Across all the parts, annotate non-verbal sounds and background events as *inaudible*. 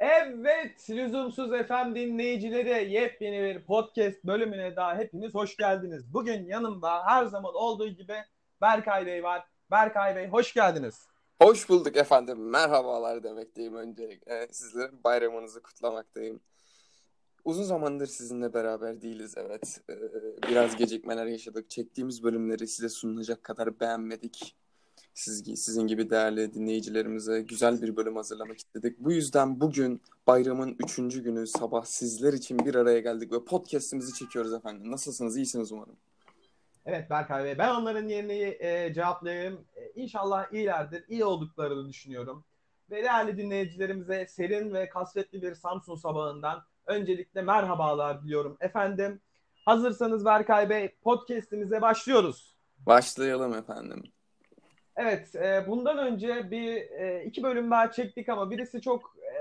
Evet, Lüzumsuz FM dinleyicileri yepyeni bir podcast bölümüne daha hepiniz hoş geldiniz. Bugün yanımda her zaman olduğu gibi Berkay Bey var. Berkay Bey hoş geldiniz. Hoş bulduk efendim. Merhabalar demekteyim öncelikle. Sizlerin bayramınızı kutlamaktayım. Uzun zamandır sizinle beraber değiliz evet. Ee, biraz gecikmeler yaşadık. Çektiğimiz bölümleri size sunulacak kadar beğenmedik. Siz, sizin gibi değerli dinleyicilerimize güzel bir bölüm hazırlamak istedik. Bu yüzden bugün bayramın üçüncü günü sabah sizler için bir araya geldik ve podcastimizi çekiyoruz efendim. Nasılsınız? İyisiniz umarım. Evet Berkay Bey, ben onların yerini e, cevaplayayım. E, inşallah iyilerdir, iyi olduklarını düşünüyorum. Ve değerli dinleyicilerimize serin ve kasvetli bir Samsun sabahından öncelikle merhabalar diliyorum. Efendim, hazırsanız Berkay Bey, podcastimize başlıyoruz. Başlayalım efendim. Evet, e, bundan önce bir e, iki bölüm daha çektik ama birisi çok e,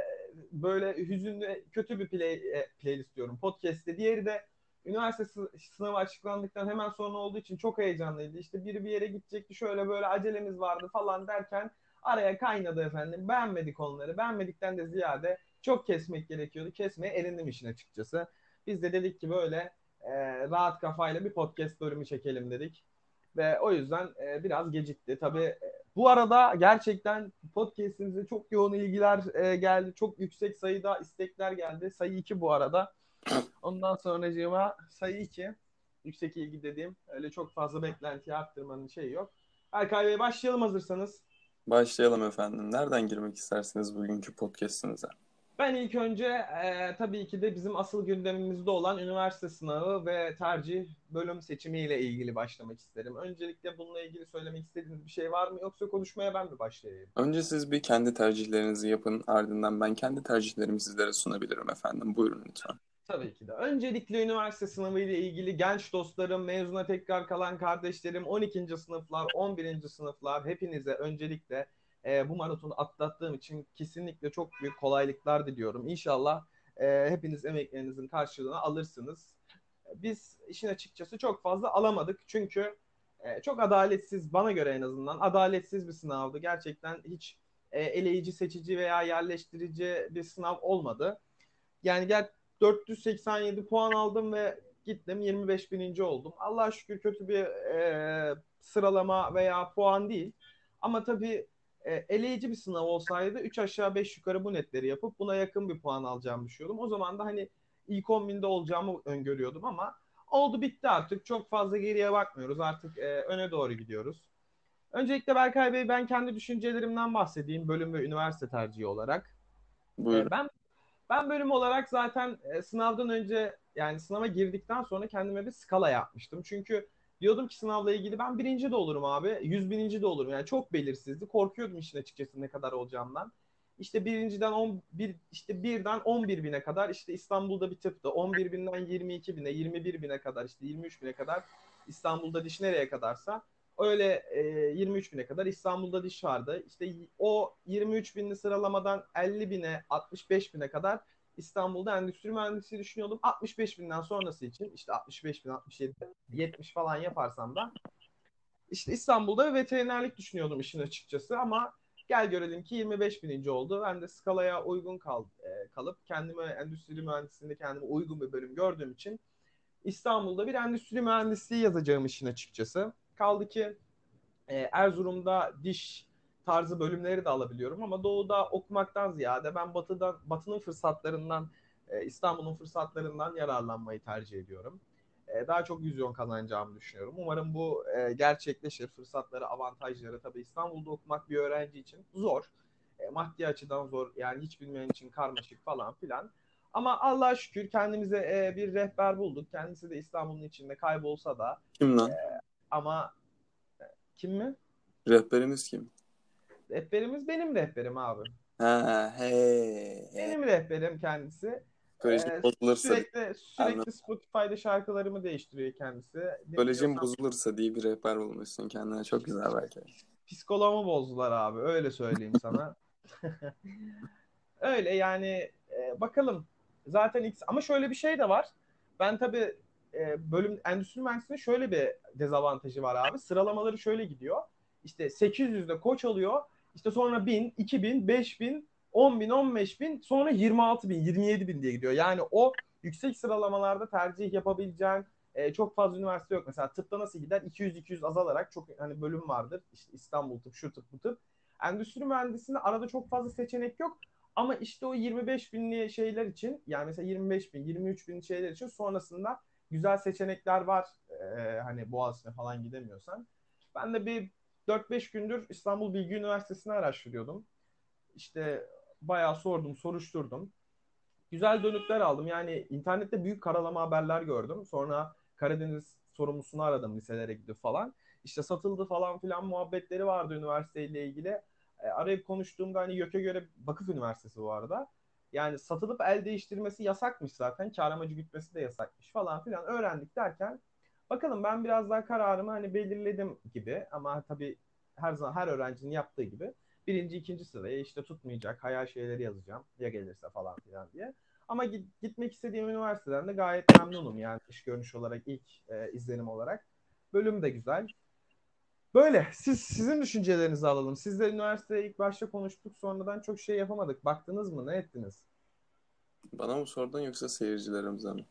böyle hüzünlü, kötü bir play, e, playlist diyorum, podcast'te. Diğeri de üniversite sınavı açıklandıktan hemen sonra olduğu için çok heyecanlıydı. İşte biri bir yere gidecekti, şöyle böyle acelemiz vardı falan derken araya kaynadı efendim. Beğenmedik onları. Beğenmedikten de ziyade çok kesmek gerekiyordu. Kesmeye erindim işin açıkçası. Biz de dedik ki böyle e, rahat kafayla bir podcast bölümü çekelim dedik. Ve o yüzden e, biraz gecikti. Tabii e, bu arada gerçekten podcast'imize çok yoğun ilgiler e, geldi. Çok yüksek sayıda istekler geldi. Sayı 2 bu arada. Ondan sonracığıma sayı 2. Yüksek ilgi dediğim. Öyle çok fazla beklenti arttırmanın şeyi yok. Erkay Bey başlayalım hazırsanız. Başlayalım efendim. Nereden girmek istersiniz bugünkü podcast'inize? Ben ilk önce e, tabii ki de bizim asıl gündemimizde olan üniversite sınavı ve tercih bölüm seçimiyle ilgili başlamak isterim. Öncelikle bununla ilgili söylemek istediğiniz bir şey var mı yoksa konuşmaya ben mi başlayayım? Önce siz bir kendi tercihlerinizi yapın ardından ben kendi tercihlerimi sizlere sunabilirim efendim. Buyurun lütfen. Tabii ki de. Öncelikle üniversite sınavı ile ilgili genç dostlarım, mezuna tekrar kalan kardeşlerim, 12. sınıflar, 11. sınıflar hepinize öncelikle e, bu maratonu atlattığım için kesinlikle çok büyük kolaylıklar diliyorum. İnşallah e, hepiniz emeklerinizin karşılığını alırsınız. Biz işin açıkçası çok fazla alamadık çünkü e, çok adaletsiz bana göre en azından adaletsiz bir sınavdı. Gerçekten hiç e, eleyici, seçici veya yerleştirici bir sınav olmadı. Yani gel 487 puan aldım ve gittim 25 bininci oldum. Allah'a şükür kötü bir e, sıralama veya puan değil. Ama tabii e, eleyici bir sınav olsaydı 3 aşağı 5 yukarı bu netleri yapıp buna yakın bir puan alacağımı düşünüyordum. O zaman da hani ilk 10 binde olacağımı öngörüyordum ama oldu bitti artık. Çok fazla geriye bakmıyoruz. Artık e, öne doğru gidiyoruz. Öncelikle Berkay Bey ben kendi düşüncelerimden bahsedeyim bölüm ve üniversite tercihi olarak. Buyurun. E, ben ben bölüm olarak zaten e, sınavdan önce yani sınava girdikten sonra kendime bir skala yapmıştım. Çünkü Diyordum ki sınavla ilgili ben birinci de olurum abi. Yüz bininci de olurum. Yani çok belirsizdi. Korkuyordum işin açıkçası ne kadar olacağımdan. İşte birinciden 11 işte birden 11 bine kadar işte İstanbul'da bir tıptı. 11 binden 22 bine, 21 bine kadar işte 23 bine kadar İstanbul'da diş nereye kadarsa öyle e, 23 bine kadar İstanbul'da diş vardı. İşte o 23 binli sıralamadan 50 bine 65 bine kadar İstanbul'da endüstri mühendisliği düşünüyordum. 65 binden sonrası için işte 65 bin, 67, 70 falan yaparsam da işte İstanbul'da veterinerlik düşünüyordum işin açıkçası ama gel görelim ki 25 bininci oldu. Ben de skalaya uygun kal, e, kalıp kendime endüstri mühendisliğinde kendime uygun bir bölüm gördüğüm için İstanbul'da bir endüstri mühendisliği yazacağım işin açıkçası. Kaldı ki e, Erzurum'da diş tarzı bölümleri de alabiliyorum ama doğuda okumaktan ziyade ben batıdan batının fırsatlarından e, İstanbul'un fırsatlarından yararlanmayı tercih ediyorum. E, daha çok vizyon kazanacağımı düşünüyorum. Umarım bu e, gerçekleşir. Fırsatları, avantajları tabii İstanbul'da okumak bir öğrenci için zor. E, maddi açıdan zor. Yani hiç bilmeyen için karmaşık falan filan. Ama Allah'a şükür kendimize e, bir rehber bulduk. Kendisi de İstanbul'un içinde kaybolsa da. Kim lan? E, ama e, kim mi? Rehberimiz kim? Rehberimiz benim rehberim abi. Ha, he, Benim rehberim kendisi. Kolejim ee, bozulursa sürekli sürekli Spotify'da şarkılarımı değiştiriyor kendisi. Kolejim bozulursa diye bir rehber bulmuşsun kendine. Çok güzel belki. Psikoloğumu bozdular abi. Öyle söyleyeyim sana. *laughs* öyle yani e, bakalım. Zaten X ama şöyle bir şey de var. Ben tabii e, bölüm endüstri mühendisliğinde şöyle bir dezavantajı var abi. Sıralamaları şöyle gidiyor. İşte 800'de koç alıyor. İşte sonra 1000, 2000, 5000 10 bin, 15 bin sonra 26 bin, 27 bin diye gidiyor. Yani o yüksek sıralamalarda tercih yapabileceğin e, çok fazla üniversite yok. Mesela tıpta nasıl gider? 200-200 azalarak çok hani bölüm vardır. İşte İstanbul tıp, şu tıp, bu tıp. Endüstri mühendisliğinde arada çok fazla seçenek yok. Ama işte o 25 binli şeyler için yani mesela 25 bin, 23 bin şeyler için sonrasında güzel seçenekler var. Ee, hani Boğaziçi'ne falan gidemiyorsan. Ben de bir 4-5 gündür İstanbul Bilgi Üniversitesi'ni araştırıyordum. İşte bayağı sordum, soruşturdum. Güzel dönütler aldım. Yani internette büyük karalama haberler gördüm. Sonra Karadeniz sorumlusunu aradım liselere gidip falan. İşte satıldı falan filan muhabbetleri vardı üniversiteyle ilgili. E, arayıp konuştuğumda hani YÖK'e göre Vakıf Üniversitesi bu arada. Yani satılıp el değiştirmesi yasakmış zaten. Kar amacı gütmesi de yasakmış falan filan. Öğrendik derken bakalım ben biraz daha kararımı hani belirledim gibi ama tabii her zaman her öğrencinin yaptığı gibi birinci ikinci sıraya işte tutmayacak hayal şeyleri yazacağım ya gelirse falan filan diye. Ama gitmek istediğim üniversiteden de gayet memnunum yani iş görünüş olarak ilk e, izlenim olarak. Bölüm de güzel. Böyle. Siz sizin düşüncelerinizi alalım. Siz üniversiteye ilk başta konuştuk. Sonradan çok şey yapamadık. Baktınız mı? Ne ettiniz? Bana mı sordun yoksa seyircilerimize mi?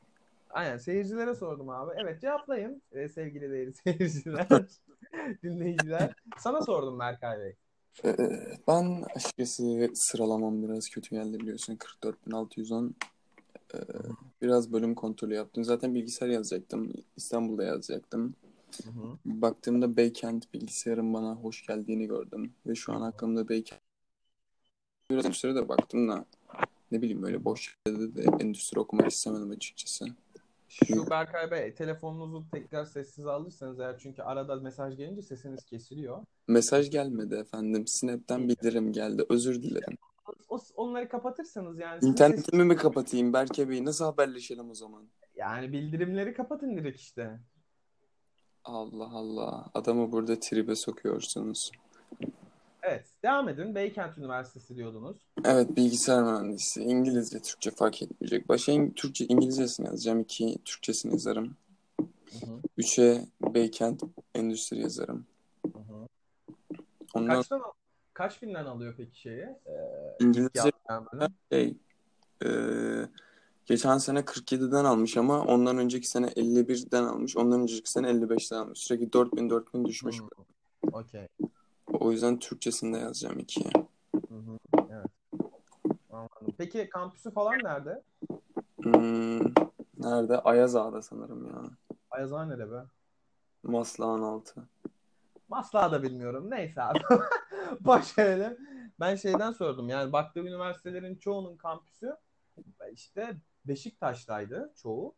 Aynen. Seyircilere sordum abi. Evet cevaplayın ee, sevgili değerli *laughs* seyirciler, *laughs* dinleyiciler. Sana sordum Berkay Bey. Ee, ben açıkçası sıralamam biraz kötü geldi biliyorsun. 44.610 ee, biraz bölüm kontrolü yaptım. Zaten bilgisayar yazacaktım. İstanbul'da yazacaktım. Hı hı. Baktığımda Beykent bilgisayarın bana hoş geldiğini gördüm. Ve şu an aklımda Beykent biraz bir süre de baktım da ne bileyim böyle boş yerde de endüstri okumak istemedim açıkçası. Şu Berkay Bey telefonunuzu tekrar sessiz alırsanız eğer çünkü arada mesaj gelince sesiniz kesiliyor. Mesaj gelmedi efendim. Snap'ten bildirim geldi. Özür dilerim. O, onları kapatırsanız yani. İnternetimi ses... mi kapatayım Berke Bey? Nasıl haberleşelim o zaman? Yani bildirimleri kapatın direkt işte. Allah Allah. Adamı burada tribe sokuyorsunuz. Evet. Devam edin. Beykent Üniversitesi diyordunuz. Evet. Bilgisayar mühendisi. İngilizce, Türkçe fark etmeyecek. Başa in- Türkçe, İngilizcesini yazacağım. iki Türkçesini yazarım. Hı hı. Üçe Beykent Endüstri yazarım. Hı hı. Ondan... Kaçtan, kaç binden alıyor peki şeyi? Ee, İngilizce şey, e, Geçen sene 47'den almış ama ondan önceki sene 51'den almış. Ondan önceki sene 55'ten almış. Sürekli 4000 4000 düşmüş. Hmm. Okey. O yüzden Türkçesinde yazacağım ikiye. Evet. Anladım. Peki kampüsü falan nerede? Hmm, nerede? Ayaz Ağa'da sanırım ya. Ayaz Ağa nerede be? Maslağın altı. Maslağı da bilmiyorum. Neyse abi. *laughs* Boş verelim. Ben şeyden sordum. Yani baktığım üniversitelerin çoğunun kampüsü işte Beşiktaş'taydı çoğu.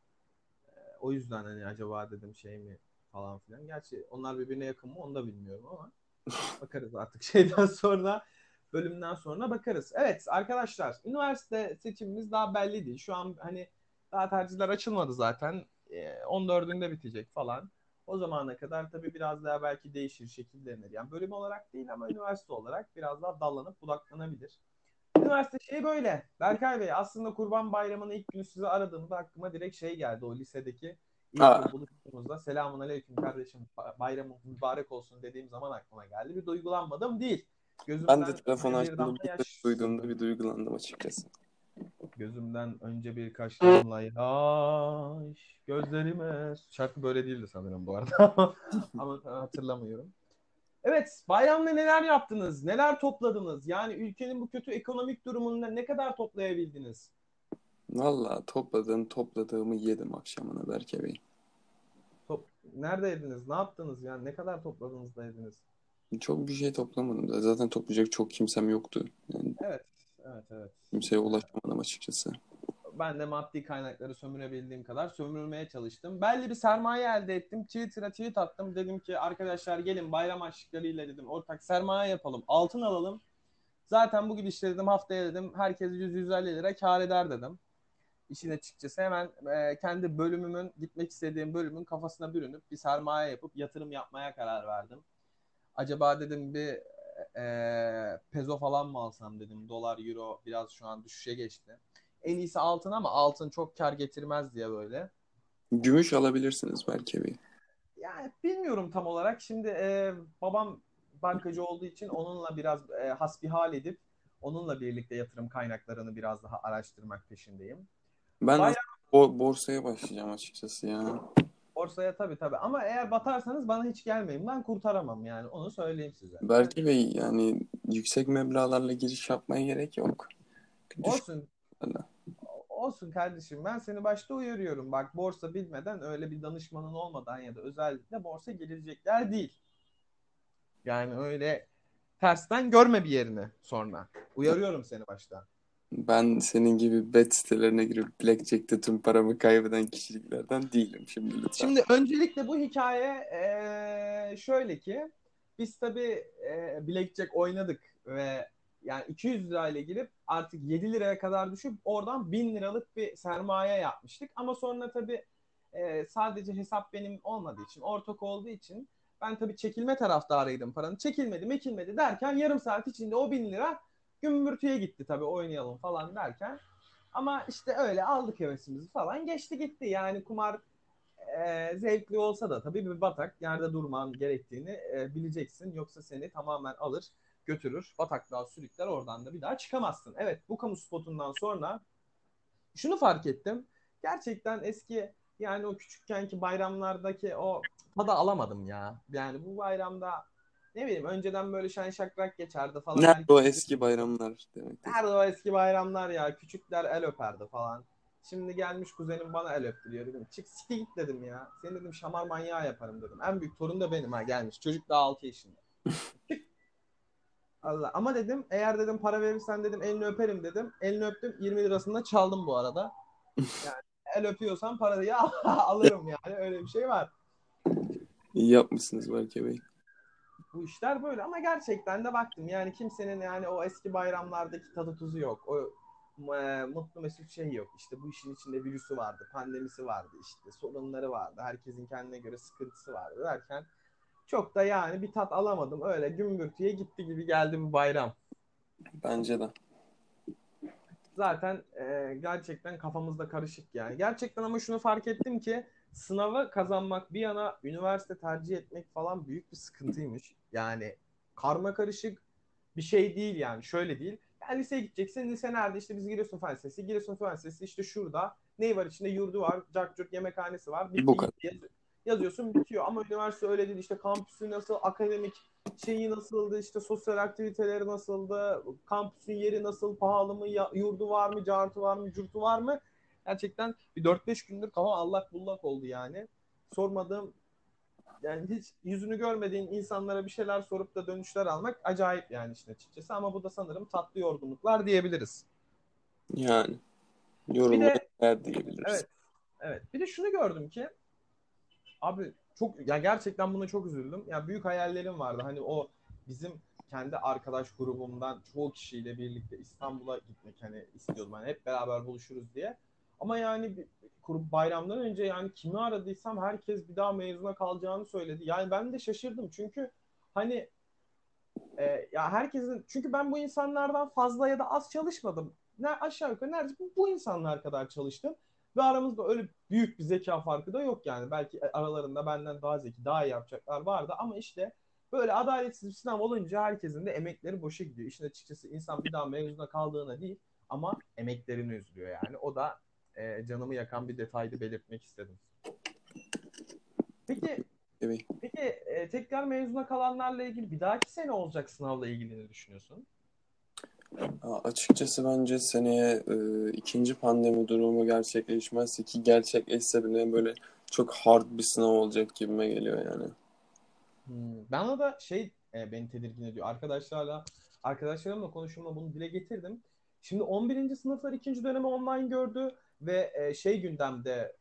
E, o yüzden hani acaba dedim şey mi falan filan. Gerçi onlar birbirine yakın mı onu da bilmiyorum ama bakarız artık *laughs* şeyden sonra bölümden sonra bakarız. Evet arkadaşlar üniversite seçimimiz daha belli değil. Şu an hani daha tercihler açılmadı zaten. E, 14'ünde bitecek falan. O zamana kadar tabii biraz daha belki değişir, şekillenir. Yani bölüm olarak değil ama üniversite olarak biraz daha dallanıp budaklanabilir. Üniversite şeyi böyle. Berkay Bey aslında Kurban Bayramı'nın ilk günü sizi aradığımda aklıma direkt şey geldi. O lisedeki ilk buluştuğumuzda selamun aleyküm kardeşim bayramın mübarek olsun dediğim zaman aklıma geldi. Bir duygulanmadım değil. Gözümden ben de telefon açtığımda yaş... duyduğumda bir duygulandım açıkçası. Gözümden önce birkaç damla yaş gözlerime. Şarkı böyle değildi sanırım bu arada ama *laughs* hatırlamıyorum. Evet, bayramda neler yaptınız? Neler topladınız? Yani ülkenin bu kötü ekonomik durumunda ne kadar toplayabildiniz? Valla topladığım topladığımı yedim akşamına Berke Bey. Top, nerede yediniz? Ne yaptınız? Yani ne kadar topladınız da yediniz? Çok bir şey toplamadım da. Zaten toplayacak çok kimsem yoktu. Yani evet, evet, evet. Kimseye ulaşamadım açıkçası ben de maddi kaynakları sömürebildiğim kadar sömürmeye çalıştım. Belli bir sermaye elde ettim. Twitter'a tweet attım. Dedim ki arkadaşlar gelin bayram aşıklarıyla dedim ortak sermaye yapalım. Altın alalım. Zaten bu gidişle dedim haftaya dedim herkes 100-150 lira kar eder dedim. İşin açıkçası hemen e, kendi bölümümün gitmek istediğim bölümün kafasına bürünüp bir sermaye yapıp yatırım yapmaya karar verdim. Acaba dedim bir e, pezo falan mı alsam dedim. Dolar, euro biraz şu an düşüşe geçti en iyisi altın ama altın çok kar getirmez diye böyle. Gümüş alabilirsiniz belki bir. Yani bilmiyorum tam olarak. Şimdi e, babam bankacı olduğu için onunla biraz e, hasbihal edip Onunla birlikte yatırım kaynaklarını biraz daha araştırmak peşindeyim. Ben Bayağı- bo- borsaya başlayacağım açıkçası ya. Borsaya tabii tabii ama eğer batarsanız bana hiç gelmeyin. Ben kurtaramam yani onu söyleyeyim size. Berke Bey yani yüksek meblağlarla giriş yapmaya gerek yok. Bir düşün- Olsun. Olsun kardeşim ben seni başta uyarıyorum. Bak borsa bilmeden öyle bir danışmanın olmadan ya da özellikle borsa girecekler değil. Yani öyle tersten görme bir yerini sonra. Uyarıyorum seni baştan. Ben senin gibi bet sitelerine girip Blackjack'te tüm paramı kaybeden kişiliklerden değilim şimdi lütfen. Şimdi öncelikle bu hikaye eee, şöyle ki biz tabii eee Blackjack oynadık ve yani 200 lirayla girip artık 7 liraya kadar düşüp oradan 1000 liralık bir sermaye yapmıştık. Ama sonra tabii eee, sadece hesap benim olmadığı için, ortak olduğu için ben tabii çekilme taraftarıydım paranın. Çekilmedi, mekilmedi derken yarım saat içinde o 1000 lira gümbürtüye gitti tabii oynayalım falan derken. Ama işte öyle aldık hevesimizi falan geçti gitti. Yani kumar e, zevkli olsa da tabii bir batak yerde durman gerektiğini e, bileceksin. Yoksa seni tamamen alır götürür. Bataklığa sürükler oradan da bir daha çıkamazsın. Evet bu kamu spotundan sonra şunu fark ettim. Gerçekten eski yani o küçükkenki bayramlardaki o tadı alamadım ya. Yani bu bayramda ne bileyim önceden böyle şen şakrak geçerdi falan. Nerede o Herkes- eski bayramlar demek. Nerede o eski bayramlar ya? Küçükler el öperdi falan. Şimdi gelmiş kuzenim bana el öptürüyor dedim. Çık siki git dedim ya. Seni dedim şamar manyağı yaparım dedim. En büyük torun da benim ha gelmiş. Çocuk daha 6 yaşında. *laughs* Allah ama dedim eğer dedim para verirsen dedim elini öperim dedim. Elini öptüm 20 lirasını da çaldım bu arada. Yani el öpüyorsan parayı *laughs* al- alırım yani öyle bir şey var. İyi yapmışsınız Berke Bey. Bu işler böyle ama gerçekten de baktım yani kimsenin yani o eski bayramlardaki tadı tuzu yok. O e, mutlu mesut şey yok. İşte bu işin içinde virüsü vardı, pandemisi vardı işte sorunları vardı. Herkesin kendine göre sıkıntısı vardı derken çok da yani bir tat alamadım. Öyle gümbürtüye gitti gibi geldi bu bayram. Bence de. Zaten e, gerçekten kafamızda karışık yani. Gerçekten ama şunu fark ettim ki sınavı kazanmak bir yana üniversite tercih etmek falan büyük bir sıkıntıymış. Yani karma karışık bir şey değil yani. Şöyle değil. Yani liseye gideceksin. Lise nerede? İşte biz Giresun Fen Lisesi. Giresun Fen Lisesi işte şurada. Ne var içinde? Yurdu var. Cakcurt yemekhanesi var. Bitti, Bu kadar. yazıyorsun bitiyor. Ama üniversite öyle değil. İşte kampüsü nasıl, akademik şeyi nasıldı, işte sosyal aktiviteleri nasıldı, kampüsün yeri nasıl, pahalı mı, yurdu var mı, cartı var mı, curtu var mı? Gerçekten bir 4-5 gündür kafam allak bullak oldu yani. Sormadığım, yani hiç yüzünü görmediğin insanlara bir şeyler sorup da dönüşler almak acayip yani işin açıkçası. Ama bu da sanırım tatlı yorgunluklar diyebiliriz. Yani. Değer diyebiliriz. Evet. Evet. Bir de şunu gördüm ki abi çok ya gerçekten buna çok üzüldüm. Ya büyük hayallerim vardı. Hani o bizim kendi arkadaş grubumdan çoğu kişiyle birlikte İstanbul'a gitmek hani istiyordum. Hani hep beraber buluşuruz diye. Ama yani kurup bayramdan önce yani kimi aradıysam herkes bir daha mezuna kalacağını söyledi. Yani ben de şaşırdım. Çünkü hani e, ya herkesin çünkü ben bu insanlardan fazla ya da az çalışmadım. Ne aşağı yukarı neredeyse bu, bu insanlar kadar çalıştım. Ve aramızda öyle büyük bir zeka farkı da yok yani. Belki aralarında benden daha zeki, daha iyi yapacaklar vardı ama işte böyle adaletsiz bir sınav olunca herkesin de emekleri boşa gidiyor. İşin açıkçası insan bir daha mezuna kaldığına değil ama emeklerini üzülüyor yani. O da e, canımı yakan bir detaydı belirtmek istedim. Peki Evet. peki e, tekrar mezuna kalanlarla ilgili bir dahaki sene olacak sınavla ilgili ne düşünüyorsun? Açıkçası bence seneye e, ikinci pandemi durumu gerçekleşmezse ki gerçekleşse bile böyle çok hard bir sınav olacak gibime geliyor yani. Hmm, Bana da şey e, beni tedirgin ediyor. Arkadaşlarla arkadaşlarımla konuştuğumda bunu dile getirdim. Şimdi 11. sınıflar ikinci dönemi online gördü ve e, şey gündemde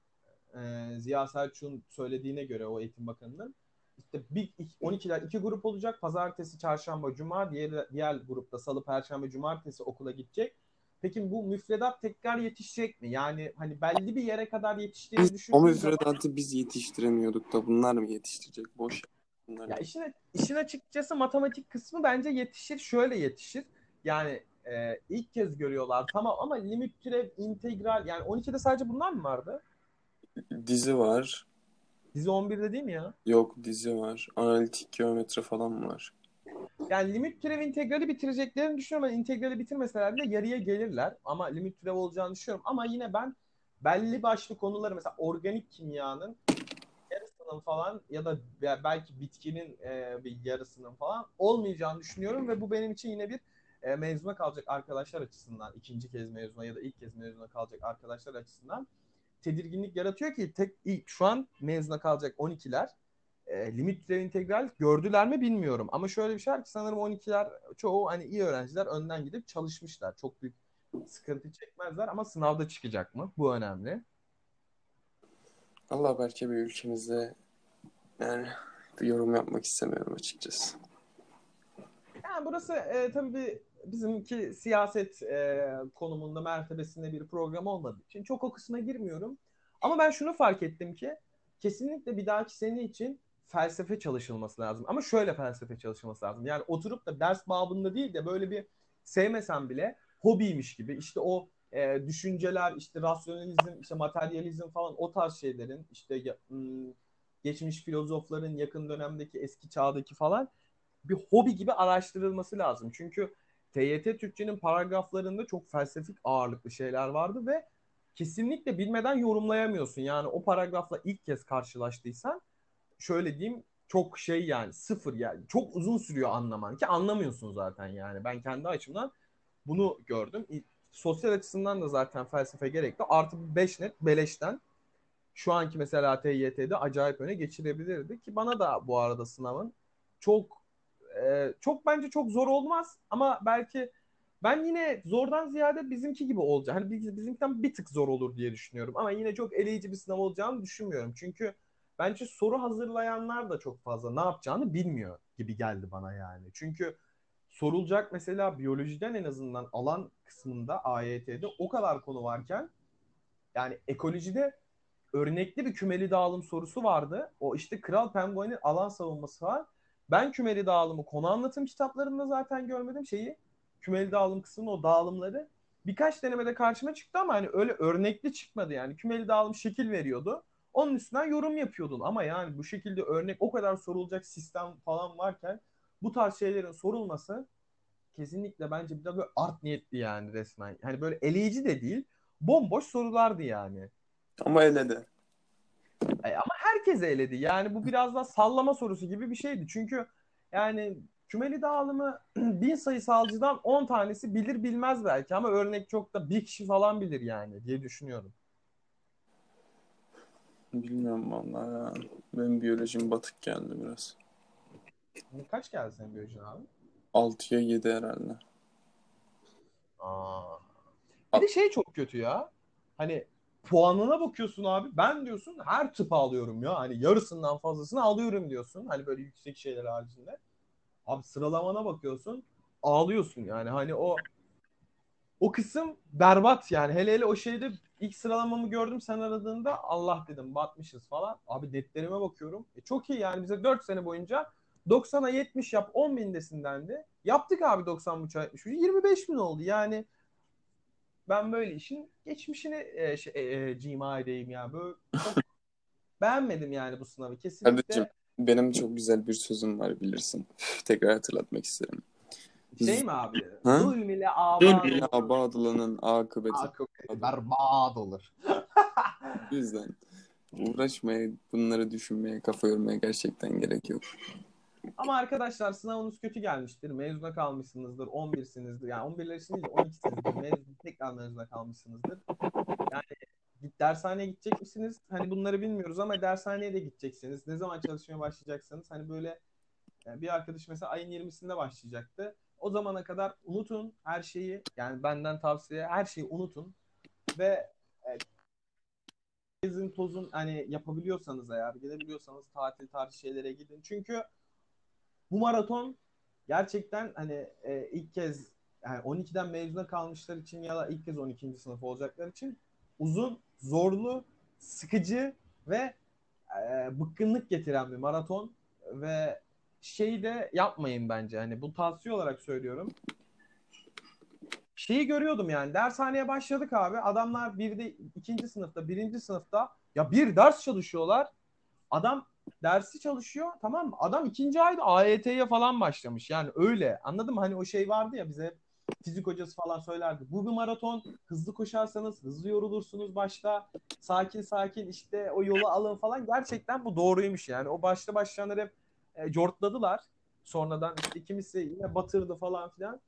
e, Ziya Selçuk'un söylediğine göre o Eğitim Bakanı'nın işte bir, iki- 12'ler iki grup olacak. Pazartesi, çarşamba, cuma. Diğer, diğer grupta salı, perşembe, cumartesi okula gidecek. Peki bu müfredat tekrar yetişecek mi? Yani hani belli bir yere kadar yetiştiğini Biz o zaman müfredatı biz yetiştiremiyorduk da bunlar mı yetiştirecek? Boş. Bunlar. Ya işin, işin açıkçası matematik kısmı bence yetişir. Şöyle yetişir. Yani e, ilk kez görüyorlar tamam ama limit türev, integral yani 12'de sadece bunlar mı vardı? Dizi var. Dizi 11'de değil mi ya? Yok dizi var. Analitik geometri falan var. yani limit türev integrali bitireceklerini düşünüyorum. Yani integrali bitirmeseler bile yarıya gelirler. Ama limit türev olacağını düşünüyorum. Ama yine ben belli başlı konuları mesela organik kimyanın yarısının falan ya da belki bitkinin e, bir yarısının falan olmayacağını düşünüyorum ve bu benim için yine bir e, mezuna kalacak arkadaşlar açısından ikinci kez mezuna ya da ilk kez mezuna kalacak arkadaşlar açısından tedirginlik yaratıyor ki tek ilk şu an mezuna kalacak 12'ler e, limit türev integral gördüler mi bilmiyorum. Ama şöyle bir şey var ki sanırım 12'ler çoğu hani iyi öğrenciler önden gidip çalışmışlar. Çok büyük sıkıntı çekmezler ama sınavda çıkacak mı? Bu önemli. Allah belki bir ülkemizde yani bir yorum yapmak istemiyorum açıkçası. Yani burası e, tabii bir bizimki siyaset e, konumunda mertebesinde bir program olmadığı için çok o kısma girmiyorum. Ama ben şunu fark ettim ki kesinlikle bir dahaki sene için felsefe çalışılması lazım. Ama şöyle felsefe çalışılması lazım. Yani oturup da ders babında değil de böyle bir sevmesem bile hobiymiş gibi işte o e, düşünceler işte rasyonalizm işte materyalizm falan o tarz şeylerin işte hmm, geçmiş filozofların yakın dönemdeki eski çağdaki falan bir hobi gibi araştırılması lazım. Çünkü TYT Türkçenin paragraflarında çok felsefik ağırlıklı şeyler vardı ve kesinlikle bilmeden yorumlayamıyorsun. Yani o paragrafla ilk kez karşılaştıysan şöyle diyeyim çok şey yani sıfır yani çok uzun sürüyor anlaman ki anlamıyorsun zaten yani. Ben kendi açımdan bunu gördüm. Sosyal açısından da zaten felsefe gerekli. Artı 5 net beleşten şu anki mesela TYT'de acayip öne geçirebilirdi ki bana da bu arada sınavın çok e, çok bence çok zor olmaz ama belki ben yine zordan ziyade bizimki gibi olacak. Hani bizimkinden bir tık zor olur diye düşünüyorum ama yine çok eleyici bir sınav olacağını düşünmüyorum. Çünkü bence soru hazırlayanlar da çok fazla ne yapacağını bilmiyor gibi geldi bana yani. Çünkü sorulacak mesela biyolojiden en azından alan kısmında AYT'de o kadar konu varken yani ekolojide örnekli bir kümeli dağılım sorusu vardı. O işte Kral Penguin'in alan savunması var. Ben kümeli dağılımı konu anlatım kitaplarında zaten görmedim şeyi. Kümeli dağılım kısmının o dağılımları. Birkaç denemede karşıma çıktı ama hani öyle örnekli çıkmadı yani. Kümeli dağılım şekil veriyordu. Onun üstünden yorum yapıyordun ama yani bu şekilde örnek o kadar sorulacak sistem falan varken bu tarz şeylerin sorulması kesinlikle bence bir de böyle art niyetli yani resmen. Hani böyle eleyici de değil. Bomboş sorulardı yani. Ama eledi. Herkes eledi. Yani bu biraz daha sallama sorusu gibi bir şeydi. Çünkü yani kümeli dağılımı *clears throat* bin sayısalcıdan 10 tanesi bilir bilmez belki ama örnek çok da bir kişi falan bilir yani diye düşünüyorum. Bilmiyorum vallahi ya. Benim biyolojim batık geldi biraz. Kaç geldi senin biyolojin abi? 6'ya 7 herhalde. Aa. Bir de şey çok kötü ya. Hani puanına bakıyorsun abi. Ben diyorsun her tıp alıyorum ya. Hani yarısından fazlasını alıyorum diyorsun. Hani böyle yüksek şeyler haricinde. Abi sıralamana bakıyorsun. Ağlıyorsun yani. Hani o o kısım berbat yani. Hele hele o şeyde ilk sıralamamı gördüm sen aradığında Allah dedim batmışız falan. Abi netlerime bakıyorum. E çok iyi yani bize 4 sene boyunca 90'a 70 yap 10 bindesindendi. Yaptık abi 90 buçuk 70 25 bin oldu yani. Ben böyle işin geçmişini e, şey, e, e, cima edeyim ya. Böyle çok *laughs* beğenmedim yani bu sınavı. Kesinlikle. Kardeşim benim çok güzel bir sözüm var bilirsin. Tekrar hatırlatmak isterim. Şey mi abi? Ha? Zulm ile abad ile abad olanın akıbeti. Akıbeti berbat olur. *laughs* o yüzden uğraşmaya, bunları düşünmeye, kafa yormaya gerçekten gerek yok. Ama arkadaşlar sınavınız kötü gelmiştir. Mezuna kalmışsınızdır. 11'sinizdir. Yani 11'ler için değil 12'sinizdir. Mezun, tekrar mezuna kalmışsınızdır. Yani git dershaneye gidecek misiniz? Hani bunları bilmiyoruz ama dershaneye de gideceksiniz. Ne zaman çalışmaya başlayacaksınız? Hani böyle yani bir arkadaş mesela ayın 20'sinde başlayacaktı. O zamana kadar unutun her şeyi. Yani benden tavsiye her şeyi unutun. Ve e, gezin tozun hani yapabiliyorsanız eğer gidebiliyorsanız tatil tarzı şeylere gidin. Çünkü bu maraton gerçekten hani e, ilk kez yani 12'den mezuna kalmışlar için ya da ilk kez 12. sınıf olacaklar için uzun, zorlu, sıkıcı ve e, bıkkınlık getiren bir maraton ve şeyi de yapmayın bence. Hani bu tavsiye olarak söylüyorum. Şeyi görüyordum yani dershaneye başladık abi. Adamlar bir de ikinci sınıfta, birinci sınıfta ya bir ders çalışıyorlar. Adam dersi çalışıyor tamam mı? Adam ikinci ayda AYT'ye falan başlamış. Yani öyle anladın mı? Hani o şey vardı ya bize fizik hocası falan söylerdi. Bu bir maraton. Hızlı koşarsanız hızlı yorulursunuz başta. Sakin sakin işte o yolu alın falan. Gerçekten bu doğruymuş yani. O başta başlayanlar hep e, cortladılar. Sonradan işte kimisi yine batırdı falan filan.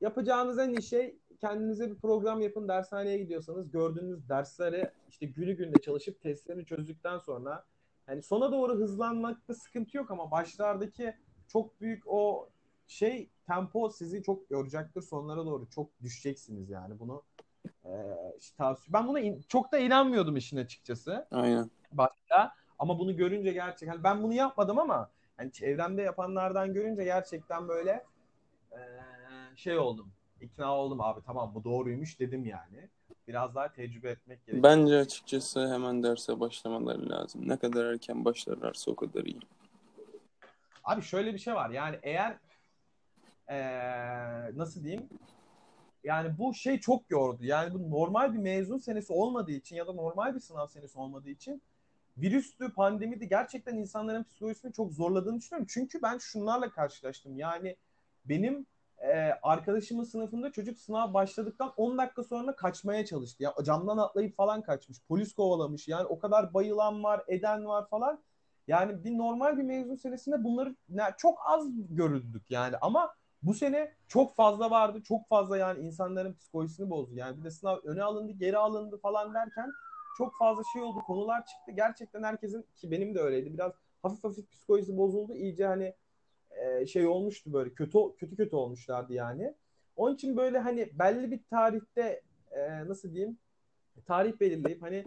Yapacağınız en iyi şey kendinize bir program yapın. Dershaneye gidiyorsanız gördüğünüz dersleri işte günü günde çalışıp testlerini çözdükten sonra yani sona doğru hızlanmakta sıkıntı yok ama başlardaki çok büyük o şey tempo sizi çok yoracaktır. Sonlara doğru çok düşeceksiniz yani bunu e, işte tavsiye. Ben buna in- çok da inanmıyordum işin açıkçası. Aynen. Başta ama bunu görünce gerçekten hani ben bunu yapmadım ama yani çevremde yapanlardan görünce gerçekten böyle e, şey oldum. İkna oldum abi tamam bu doğruymuş dedim yani. Biraz daha tecrübe etmek gerekiyor. Bence açıkçası hemen derse başlamaları lazım. Ne kadar erken başlarlarsa o kadar iyi. Abi şöyle bir şey var. Yani eğer eee, nasıl diyeyim? Yani bu şey çok yordu. Yani bu normal bir mezun senesi olmadığı için ya da normal bir sınav senesi olmadığı için virüstü, pandemiydi gerçekten insanların psikolojisini çok zorladığını düşünüyorum. Çünkü ben şunlarla karşılaştım. Yani benim eee, arkadaşımın sınıfında çocuk sınav başladıktan 10 dakika sonra kaçmaya çalıştı. Ya camdan atlayıp falan kaçmış. Polis kovalamış. Yani o kadar bayılan var, eden var falan. Yani bir normal bir mezun senesinde bunları ne- çok az görüldük yani ama bu sene çok fazla vardı. Çok fazla yani insanların psikolojisini bozdu. Yani bir de sınav öne alındı, geri alındı falan derken çok fazla şey oldu. Konular çıktı. Gerçekten herkesin ki benim de öyleydi. Biraz hafif hafif psikolojisi bozuldu. İyice hani e, şey olmuştu böyle kötü kötü kötü olmuşlardı yani. Onun için böyle hani belli bir tarihte e, nasıl diyeyim tarih belirleyip hani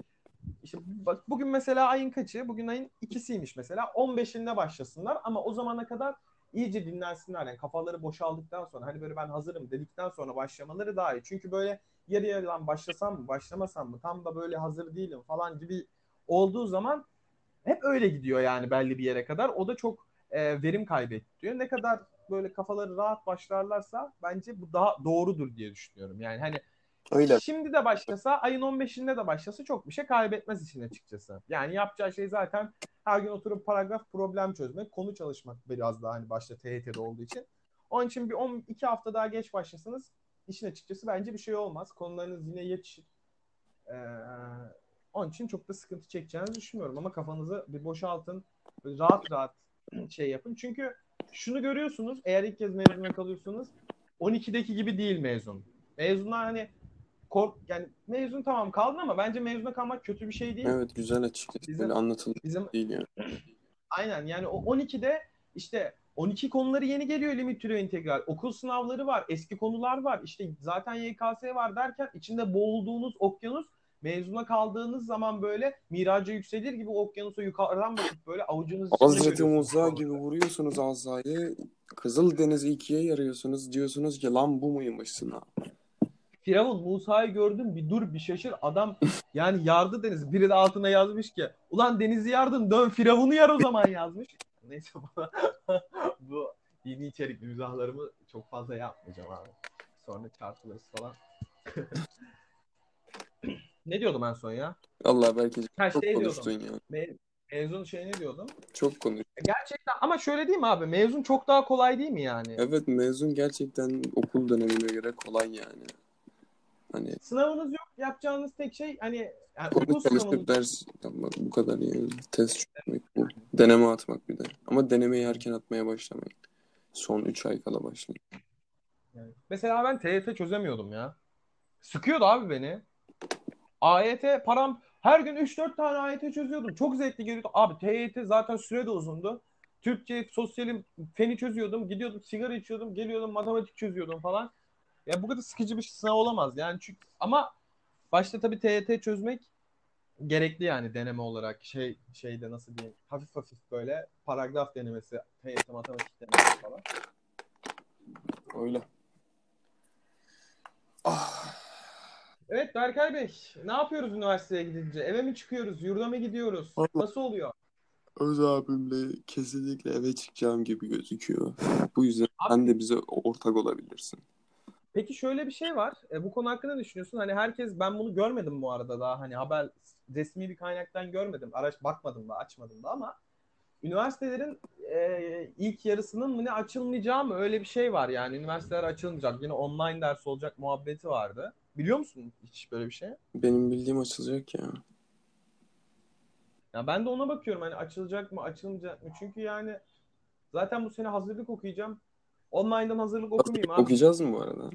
işte bak bugün mesela ayın kaçı? Bugün ayın ikisiymiş mesela. 15'inde başlasınlar ama o zamana kadar iyice dinlensinler. Yani kafaları boşaldıktan sonra hani böyle ben hazırım dedikten sonra başlamaları daha iyi. Çünkü böyle yarı yarıdan başlasam mı başlamasam mı tam da böyle hazır değilim falan gibi olduğu zaman hep öyle gidiyor yani belli bir yere kadar. O da çok e, verim kaybettiriyor. Ne kadar böyle kafaları rahat başlarlarsa bence bu daha doğrudur diye düşünüyorum. Yani hani Öyle. Şimdi de başlasa, ayın 15'inde de başlasa çok bir şey kaybetmez için açıkçası. Yani yapacağı şey zaten her gün oturup paragraf problem çözmek, konu çalışmak biraz daha hani başta TYT'de olduğu için. Onun için bir 12 hafta daha geç başlasanız işin açıkçası bence bir şey olmaz. Konularınız yine yetişir. Ee, onun için çok da sıkıntı çekeceğinizi düşünmüyorum ama kafanızı bir boşaltın. Böyle rahat rahat şey yapın. Çünkü şunu görüyorsunuz eğer ilk kez mezuna kalıyorsunuz 12'deki gibi değil mezun. Mezunlar hani kork yani mezun tamam kaldın ama bence mezuna kalmak kötü bir şey değil. Evet güzel açıkçası. Bizim- Böyle anlatılır Bizim değil yani. *clears throat* aynen yani o 12'de işte 12 konuları yeni geliyor limit türev integral. Okul sınavları var, eski konular var. İşte zaten YKS var derken içinde boğulduğunuz okyanus mezuna kaldığınız zaman böyle miraca yükselir gibi okyanusa yukarıdan bakıp böyle avucunuz Hazreti Musa gibi vuruyorsunuz Azra'yı. Kızıl Deniz'i ikiye yarıyorsunuz. Diyorsunuz ki lan bu muymuş sınav? Firavun Musa'yı gördün bir dur bir şaşır adam yani yardı deniz biri de altına yazmış ki ulan denizi yardın dön Firavun'u yar o zaman yazmış. *laughs* Neyse *laughs* bu, dini içerikli mizahlarımı çok fazla yapmayacağım abi. Sonra çarpılırız falan. *laughs* ne diyordum en son ya? Allah belki Ha çok şey konuştun diyordum. ya. Me- mezun şey ne diyordum? Çok konuş. Gerçekten ama şöyle değil mi abi? Mezun çok daha kolay değil mi yani? Evet mezun gerçekten okul dönemine göre kolay yani. Hani Sınavınız yok. Yapacağınız tek şey hani yani konu okul çalışıp sınavınız ders yapmak bu kadar yani. Test çözmek bu. Deneme atmak bir de. Ama denemeyi erken atmaya başlamayın. Son 3 ay kala başlayın. Yani. Mesela ben TYT çözemiyordum ya. Sıkıyordu abi beni. AYT param her gün 3-4 tane AYT çözüyordum. Çok zevkli geliyordu. Abi TYT zaten süre de uzundu. Türkçe, sosyalim, feni çözüyordum. Gidiyordum sigara içiyordum. Geliyordum matematik çözüyordum falan. Ya bu kadar sıkıcı bir sınav olamaz. Yani çünkü ama başta tabii TYT çözmek gerekli yani deneme olarak şey şeyde nasıl diyeyim hafif hafif böyle paragraf denemesi, TYT matematik denemesi falan. Öyle. Ah. Evet Berkay Bey, ne yapıyoruz üniversiteye gidince? Eve mi çıkıyoruz, yurda mı gidiyoruz? Vallahi- Nasıl oluyor? Öz abimle kesinlikle eve çıkacağım gibi gözüküyor. Bu yüzden Abi- sen de bize ortak olabilirsin. Peki şöyle bir şey var. E, bu konu hakkında düşünüyorsun? Hani herkes, ben bunu görmedim bu arada daha hani haber resmi bir kaynaktan görmedim. Araç bakmadım da, açmadım da ama üniversitelerin e, ilk yarısının mı ne açılmayacağı mı öyle bir şey var yani üniversiteler açılmayacak yine online ders olacak muhabbeti vardı. Biliyor musun hiç böyle bir şey? Benim bildiğim açılacak ya. Ya ben de ona bakıyorum hani açılacak mı açılmayacak mı çünkü yani zaten bu sene hazırlık okuyacağım. Online'dan hazırlık okumayayım abi. Okuyacağız mı bu arada?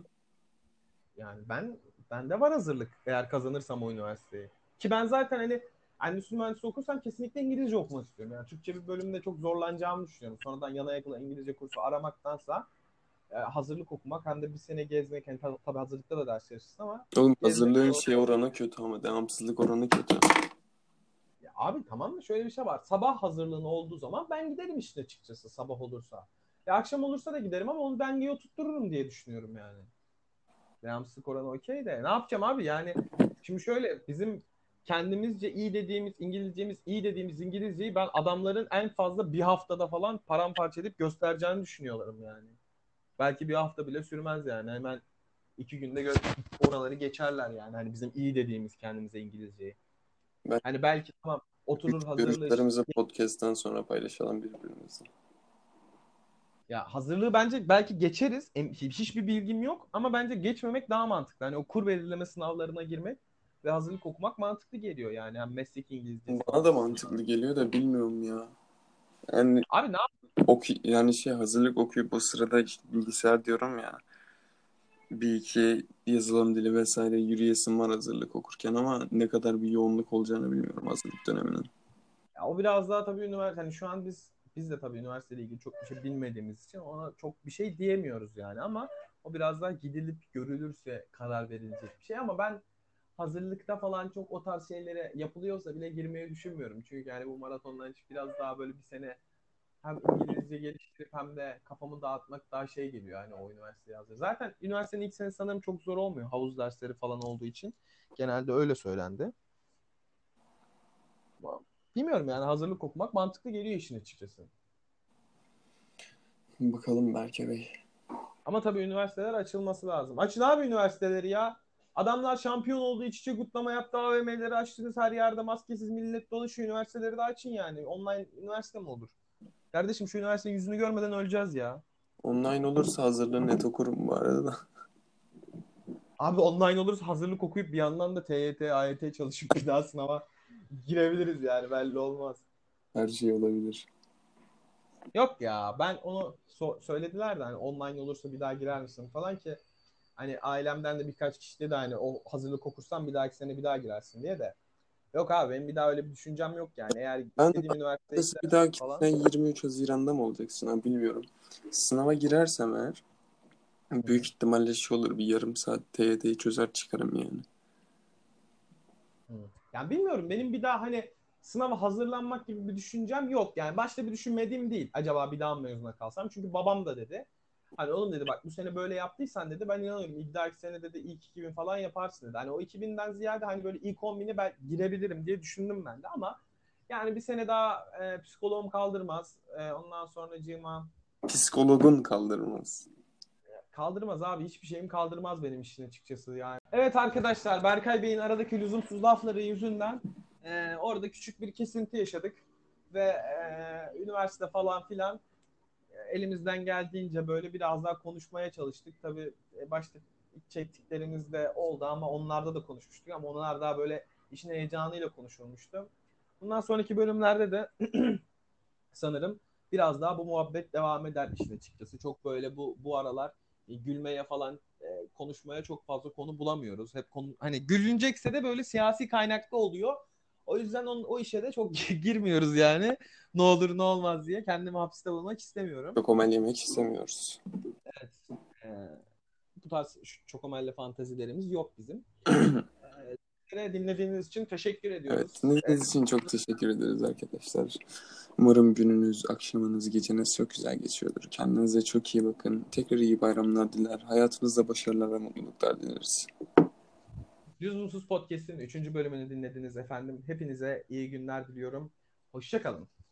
Yani ben bende var hazırlık eğer kazanırsam o üniversiteyi. Ki ben zaten hani endüstri mühendisliği okursam kesinlikle İngilizce okumak istiyorum. Yani Türkçe bir bölümde çok zorlanacağımı düşünüyorum. Sonradan yana yakıla İngilizce kursu aramaktansa e, hazırlık okumak hem de bir sene gezmek. Yani tab- tabii hazırlıkta da ders çalışırsın ama Oğlum hazırlığın şey oranı kötü ama devamsızlık oranı kötü. ya abi tamam mı şöyle bir şey var. Sabah hazırlığın olduğu zaman ben giderim işte açıkçası sabah olursa. Ya akşam olursa da giderim ama onu dengeye oturturum diye düşünüyorum yani. Devamsızlık oranı okey de. Ne yapacağım abi yani şimdi şöyle bizim kendimizce iyi dediğimiz İngilizcemiz iyi dediğimiz İngilizceyi ben adamların en fazla bir haftada falan paramparça edip göstereceğini düşünüyorum yani. Belki bir hafta bile sürmez yani. Hemen iki günde gö- oraları geçerler yani. Hani bizim iyi dediğimiz kendimize İngilizceyi. Ben- Hani belki tamam oturur hazırlığı Görüşlerimizi podcast'ten sonra paylaşalım birbirimizle. Ya hazırlığı bence belki geçeriz. Hiçbir bilgim yok ama bence geçmemek daha mantıklı. Hani o kur belirleme sınavlarına girmek ve hazırlık okumak mantıklı geliyor yani. Hem meslek İngilizcesi. Bana da mantıklı geliyor da bilmiyorum ya. Yani Abi ne yap? oku yani şey hazırlık okuyup o sırada işte bilgisayar diyorum ya. Bir iki yazılım dili vesaire yürüyesim var hazırlık okurken ama ne kadar bir yoğunluk olacağını bilmiyorum hazırlık döneminin. Ya o biraz daha tabii üniversite hani şu an biz biz de tabii üniversiteyle ilgili çok bir şey bilmediğimiz için ona çok bir şey diyemiyoruz yani ama o biraz daha gidilip görülürse karar verilecek bir şey ama ben hazırlıkta falan çok o tarz şeylere yapılıyorsa bile girmeyi düşünmüyorum. Çünkü yani bu maratondan hiç biraz daha böyle bir sene hem İngilizce geliştirip hem de kafamı dağıtmak daha şey geliyor hani o üniversiteye hazır. Zaten üniversitenin ilk sene sanırım çok zor olmuyor. Havuz dersleri falan olduğu için. Genelde öyle söylendi. Bilmiyorum yani hazırlık okumak mantıklı geliyor işin açıkçası. Bakalım Berke Bey. Ama tabii üniversiteler açılması lazım. Açın abi üniversiteleri ya. Adamlar şampiyon oldu, iç içe kutlama yaptı, AVM'leri açtınız her yerde maskesiz millet dolaşıyor. Üniversiteleri de açın yani. Online üniversite mi olur? Kardeşim şu üniversitenin yüzünü görmeden öleceğiz ya. Online olursa hazırlığı net okurum bu arada da. Abi online olursa hazırlık okuyup bir yandan da TYT, AYT çalışıp bir daha sınava girebiliriz yani belli olmaz. Her şey olabilir. Yok ya ben onu so- söylediler de hani online olursa bir daha girer misin falan ki hani ailemden de birkaç kişi dedi hani o hazırlık okursan bir dahaki sene bir daha girersin diye de. Yok abi benim bir daha öyle bir düşüncem yok yani. Eğer Ben- istediğim üniversiteye bir dahaki falan. sene 23 Haziran'da mı olacak sınav bilmiyorum. Sınava girersem eğer büyük ihtimalle şey olur bir yarım saat TYT'yi çözer çıkarım yani. Yani bilmiyorum benim bir daha hani sınava hazırlanmak gibi bir düşüncem yok. Yani başta bir düşünmediğim değil. Acaba bir daha mı mezuna kalsam? Çünkü babam da dedi. Hani oğlum dedi bak bu sene böyle yaptıysan dedi ben inanıyorum dahaki sene dedi ilk 2000 falan yaparsın dedi. Hani o 2000'den ziyade hani böyle ilk 10.000'i ben girebilirim diye düşündüm ben de ama yani bir sene daha e, psikoloğum kaldırmaz. E, ondan sonra cima Psikologun kaldırmaz. Kaldırmaz abi. Hiçbir şeyim kaldırmaz benim işin açıkçası yani. Evet arkadaşlar Berkay Bey'in aradaki lüzumsuz lafları yüzünden e, orada küçük bir kesinti yaşadık. Ve e, üniversite falan filan elimizden geldiğince böyle biraz daha konuşmaya çalıştık. Tabii e, başta çektiklerimiz de oldu ama onlarda da konuşmuştuk ama onlar daha böyle işin heyecanıyla konuşulmuştu. Bundan sonraki bölümlerde de *clears throat* sanırım biraz daha bu muhabbet devam eder işin açıkçası. Çok böyle bu bu aralar e, gülmeye falan e, konuşmaya çok fazla konu bulamıyoruz. Hep konu hani gülünecekse de böyle siyasi kaynaklı oluyor. O yüzden on, o işe de çok *laughs* girmiyoruz yani. Ne olur ne olmaz diye kendimi hapiste bulmak istemiyorum. Çok omel yemek istemiyoruz. Evet. E, bu tarz şu çokomelle fantazilerimiz yok bizim. *clears throat* e, dinlediğiniz için teşekkür ediyoruz. Evet, dinlediğiniz için çok teşekkür ederiz arkadaşlar. Umarım gününüz, akşamınız, geceniz çok güzel geçiyordur. Kendinize çok iyi bakın. Tekrar iyi bayramlar diler. Hayatınızda başarılar ve mutluluklar dileriz. Lüzumsuz Podcast'in 3. bölümünü dinlediniz efendim. Hepinize iyi günler diliyorum. Hoşçakalın.